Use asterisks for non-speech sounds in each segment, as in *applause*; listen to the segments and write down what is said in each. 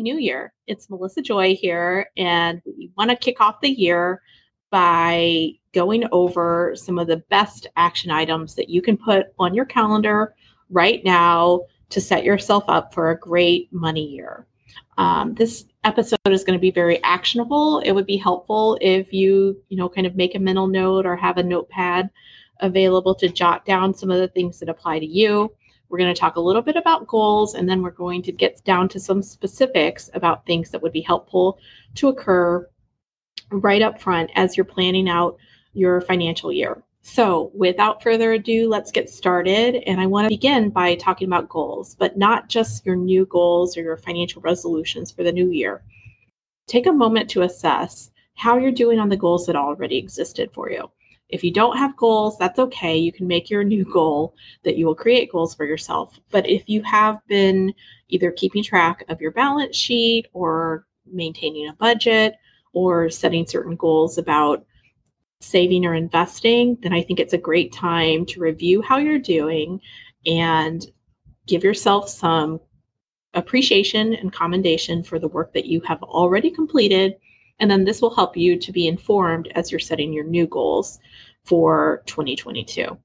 New Year. It's Melissa Joy here, and we want to kick off the year by going over some of the best action items that you can put on your calendar right now to set yourself up for a great money year. Um, this episode is going to be very actionable. It would be helpful if you, you know, kind of make a mental note or have a notepad available to jot down some of the things that apply to you. We're going to talk a little bit about goals and then we're going to get down to some specifics about things that would be helpful to occur right up front as you're planning out your financial year. So, without further ado, let's get started. And I want to begin by talking about goals, but not just your new goals or your financial resolutions for the new year. Take a moment to assess how you're doing on the goals that already existed for you. If you don't have goals, that's okay. You can make your new goal that you will create goals for yourself. But if you have been either keeping track of your balance sheet or maintaining a budget or setting certain goals about saving or investing, then I think it's a great time to review how you're doing and give yourself some appreciation and commendation for the work that you have already completed. And then this will help you to be informed as you're setting your new goals for 2022.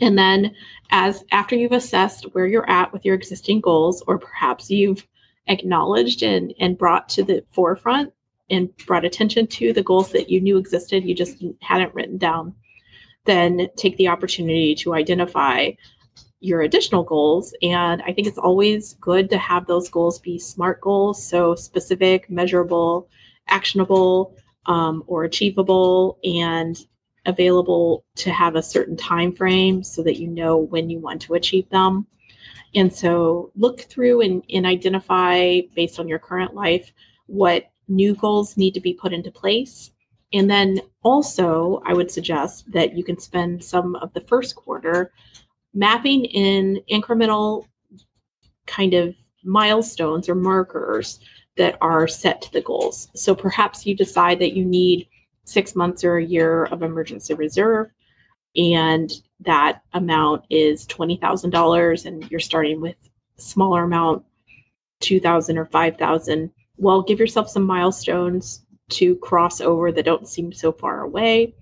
And then as after you've assessed where you're at with your existing goals, or perhaps you've acknowledged and, and brought to the forefront and brought attention to the goals that you knew existed, you just hadn't written down, then take the opportunity to identify your additional goals. And I think it's always good to have those goals be SMART goals, so specific, measurable, actionable, um, or achievable, and available to have a certain time frame so that you know when you want to achieve them. And so look through and, and identify based on your current life what new goals need to be put into place. And then also, I would suggest that you can spend some of the first quarter mapping in incremental kind of milestones or markers that are set to the goals. So perhaps you decide that you need six months or a year of emergency reserve, and that amount is $20,000, and you're starting with smaller amount, 2,000 or 5,000 well, give yourself some milestones to cross over that don't seem so far away.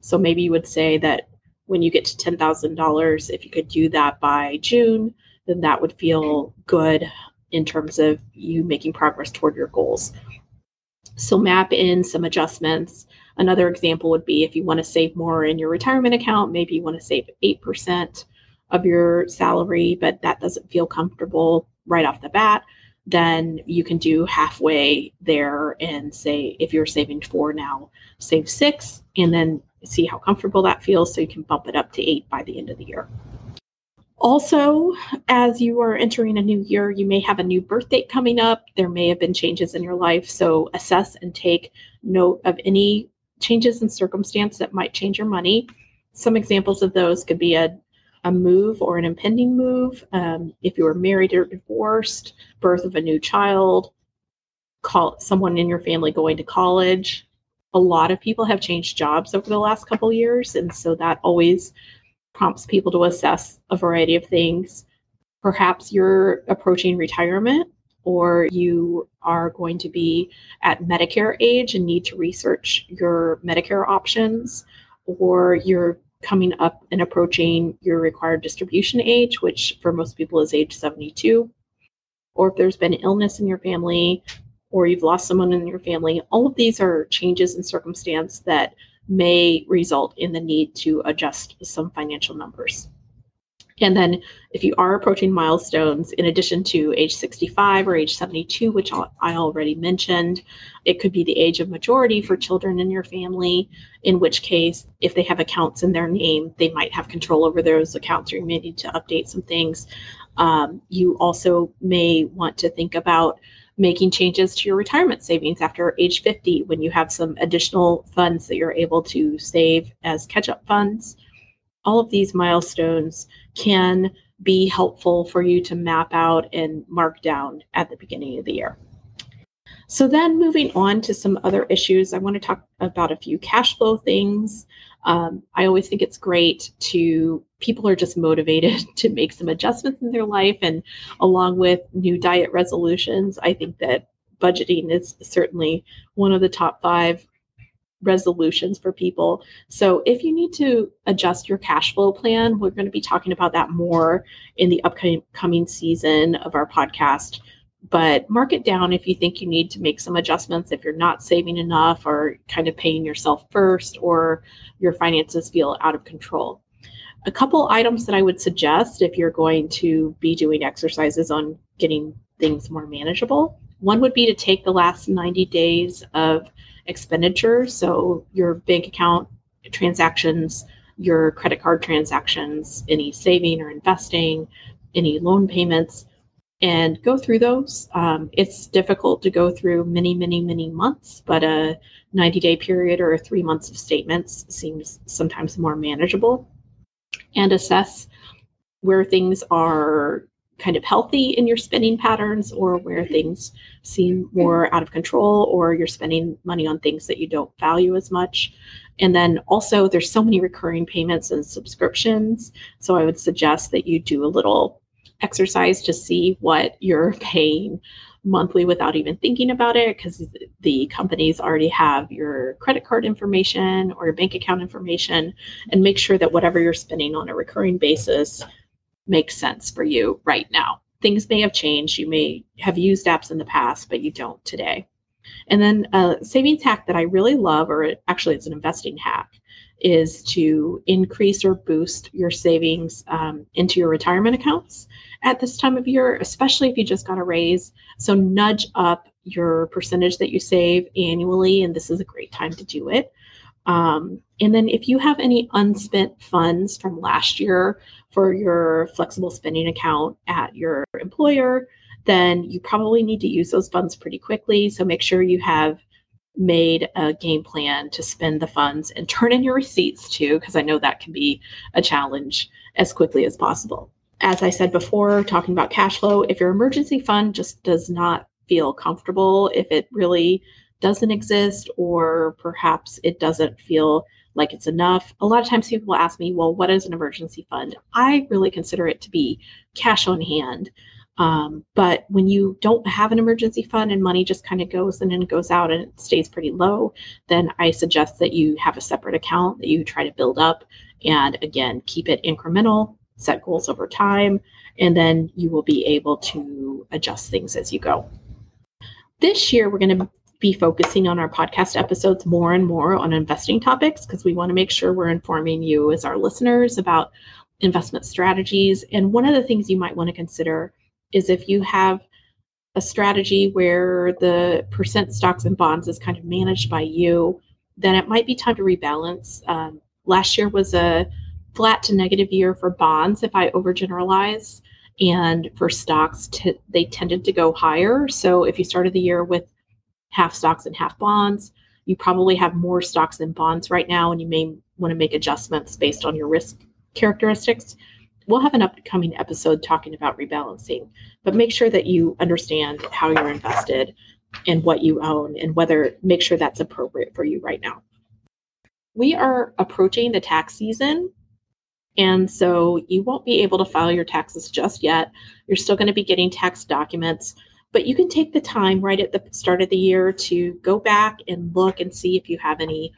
So maybe you would say that when you get to $10,000, if you could do that by June, then that would feel good in terms of you making progress toward your goals. So map in some adjustments. Another example would be if you want to save more in your retirement account, maybe you want to save 8% of your salary, but that doesn't feel comfortable right off the bat then you can do halfway there and say if you're saving four now save six and then see how comfortable that feels so you can bump it up to eight by the end of the year also as you are entering a new year you may have a new birth date coming up there may have been changes in your life so assess and take note of any changes in circumstance that might change your money some examples of those could be a a move or an impending move, um, if you are married or divorced, birth of a new child, call someone in your family going to college. A lot of people have changed jobs over the last couple years, and so that always prompts people to assess a variety of things. Perhaps you're approaching retirement or you are going to be at Medicare age and need to research your Medicare options, or you're coming up and approaching your required distribution age, which for most people is age 72, or if there's been illness in your family, or you've lost someone in your family, all of these are changes in circumstance that may result in the need to adjust some financial numbers. And then, if you are approaching milestones, in addition to age 65 or age 72, which I already mentioned, it could be the age of majority for children in your family, in which case, if they have accounts in their name, they might have control over those accounts, or you may need to update some things. Um, you also may want to think about making changes to your retirement savings after age 50 when you have some additional funds that you're able to save as catch up funds. All of these milestones can be helpful for you to map out and mark down at the beginning of the year. So, then moving on to some other issues, I want to talk about a few cash flow things. Um, I always think it's great to people are just motivated *laughs* to make some adjustments in their life, and along with new diet resolutions, I think that budgeting is certainly one of the top five resolutions for people. So if you need to adjust your cash flow plan, we're going to be talking about that more in the upcoming season of our podcast. But mark it down if you think you need to make some adjustments, if you're not saving enough or kind of paying yourself first or your finances feel out of control. A couple items that I would suggest if you're going to be doing exercises on getting things more manageable. One would be to take the last 90 days of expenditures. So your bank account transactions, your credit card transactions, any saving or investing, any loan payments, and go through those. Um, it's difficult to go through many, many, many months, but a 90 day period or three months of statements seems sometimes more manageable. And assess where things are kind of healthy in your spending patterns or where things seem more out of control or you're spending money on things that you don't value as much. And then also, there's so many recurring payments and subscriptions. So I would suggest that you do a little exercise to see what you're paying monthly without even thinking about it because the companies already have your credit card information or your bank account information and make sure that whatever you're spending on a recurring basis makes sense for you right now. Things may have changed. You may have used apps in the past, but you don't today. And then uh, a savings hack that I really love, or actually it's an investing hack, is to increase or boost your savings um, into your retirement accounts at this time of year, especially if you just got a raise. So nudge up your percentage that you save annually, and this is a great time to do it. Um, and then if you have any unspent funds from last year for your flexible spending account at your employer, then you probably need to use those funds pretty quickly. So make sure you have made a game plan to spend the funds and turn in your receipts too, because I know that can be a challenge as quickly as possible. As I said before, talking about cash flow, if your emergency fund just does not feel comfortable, if it really doesn't exist, or perhaps it doesn't feel like it's enough. A lot of times people ask me, well, what is an emergency fund? I really consider it to be cash on hand. Um, but when you don't have an emergency fund and money just kind of goes in and goes out and it stays pretty low, then I suggest that you have a separate account that you try to build up. And again, keep it incremental, set goals over time, and then you will be able to adjust things as you go. This year, we're going to be focusing on our podcast episodes more and more on investing topics because we want to make sure we're informing you as our listeners about investment strategies. And one of the things you might want to consider is if you have a strategy where the percent stocks and bonds is kind of managed by you, then it might be time to rebalance. Um, last year was a flat to negative year for bonds, if I overgeneralize. And for stocks, t- they tended to go higher. So if you started the year with half stocks and half bonds. You probably have more stocks than bonds right now, and you may want to make adjustments based on your risk characteristics. We'll have an upcoming episode talking about rebalancing, but make sure that you understand how you're invested and what you own and whether make sure that's appropriate for you right now. We are approaching the tax season, and so you won't be able to file your taxes just yet. You're still going to be getting tax documents but you can take the time right at the start of the year to go back and look and see if you have any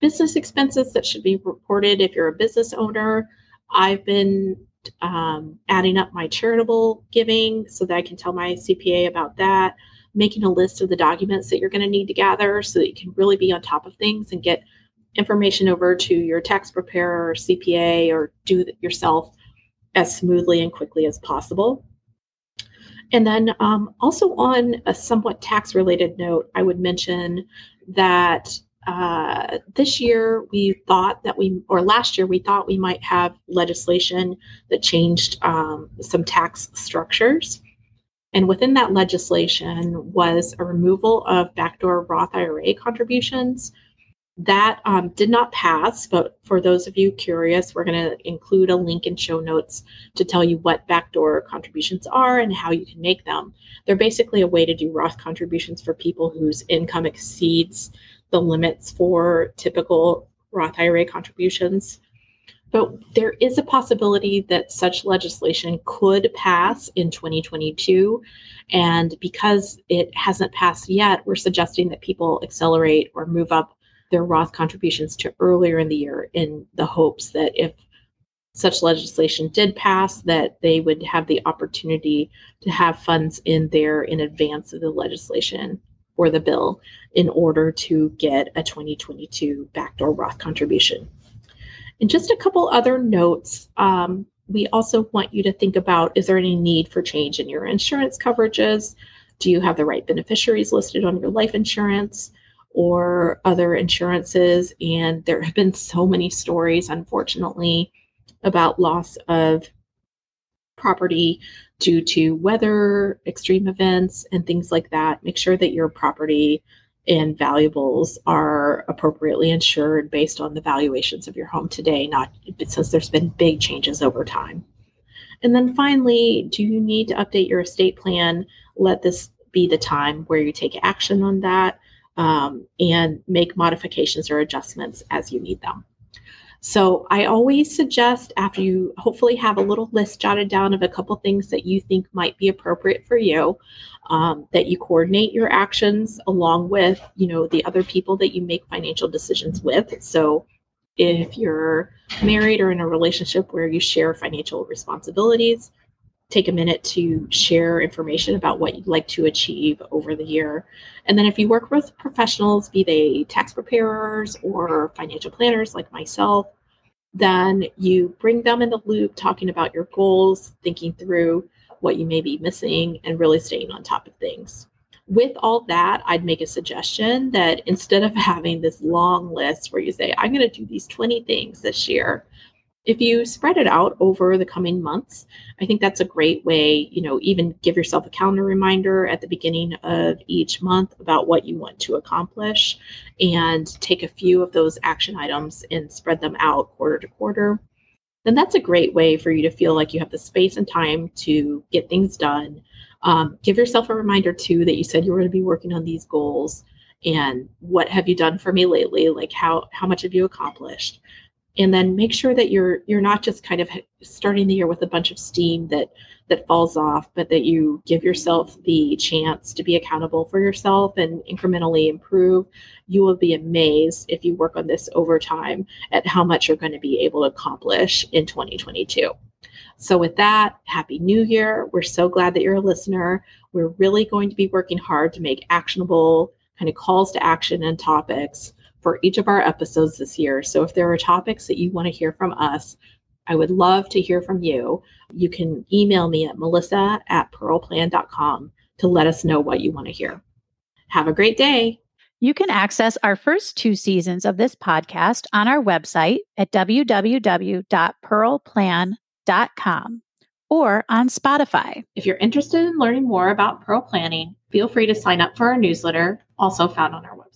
business expenses that should be reported if you're a business owner. I've been um, adding up my charitable giving so that I can tell my CPA about that, making a list of the documents that you're going to need to gather so that you can really be on top of things and get information over to your tax preparer or CPA or do it yourself as smoothly and quickly as possible. And then um, also on a somewhat tax related note, I would mention that uh, this year we thought that we, or last year we thought we might have legislation that changed um, some tax structures. And within that legislation was a removal of backdoor Roth IRA contributions. That um, did not pass, but for those of you curious, we're going to include a link in show notes to tell you what backdoor contributions are and how you can make them. They're basically a way to do Roth contributions for people whose income exceeds the limits for typical Roth IRA contributions. But there is a possibility that such legislation could pass in 2022. And because it hasn't passed yet, we're suggesting that people accelerate or move up their Roth contributions to earlier in the year in the hopes that if such legislation did pass, that they would have the opportunity to have funds in there in advance of the legislation or the bill in order to get a 2022 backdoor Roth contribution. And just a couple other notes. Um, we also want you to think about is there any need for change in your insurance coverages? Do you have the right beneficiaries listed on your life insurance or other insurances? And there have been so many stories, unfortunately, about loss of property due to weather, extreme events, and things like that. Make sure that your property and valuables are appropriately insured based on the valuations of your home today, not since there's been big changes over time. And then finally, do you need to update your estate plan? Let this be the time where you take action on that um, and make modifications or adjustments as you need them. So I always suggest after you hopefully have a little list jotted down of a couple things that you think might be appropriate for you, um, that you coordinate your actions along with, you know, the other people that you make financial decisions with. So if you're married or in a relationship where you share financial responsibilities, take a minute to share information about what you'd like to achieve over the year. And then if you work with professionals, be they tax preparers or financial planners like myself, then you bring them in the loop talking about your goals, thinking through what you may be missing, and really staying on top of things. With all that, I'd make a suggestion that instead of *laughs* having this long list where you say, I'm going to do these 20 things this year, if you spread it out over the coming months, I think that's a great way, you know, even give yourself a calendar reminder at the beginning of each month about what you want to accomplish and take a few of those action items and spread them out quarter to quarter. Then that's a great way for you to feel like you have the space and time to get things done. Um, give yourself a reminder too that you said you were going to be working on these goals and what have you done for me lately like how how much have you accomplished and then make sure that you're you're not just kind of starting the year with a bunch of steam that that falls off but that you give yourself the chance to be accountable for yourself and incrementally improve. You will be amazed if you work on this over time at how much you're going to be able to accomplish in 2022 so with that happy new year. We're so glad that you're a listener. We're really going to be working hard to make actionable kind of calls to action and topics for each of our episodes this year. So if there are topics that you want to hear from us, I would love to hear from you. You can email me at melissa at pearlplan.com to let us know what you want to hear. Have a great day. You can access our first two seasons of this podcast on our website at www.pearlplan.com or on Spotify. If you're interested in learning more about Pearl Planning, feel free to sign up for our newsletter, also found on our website.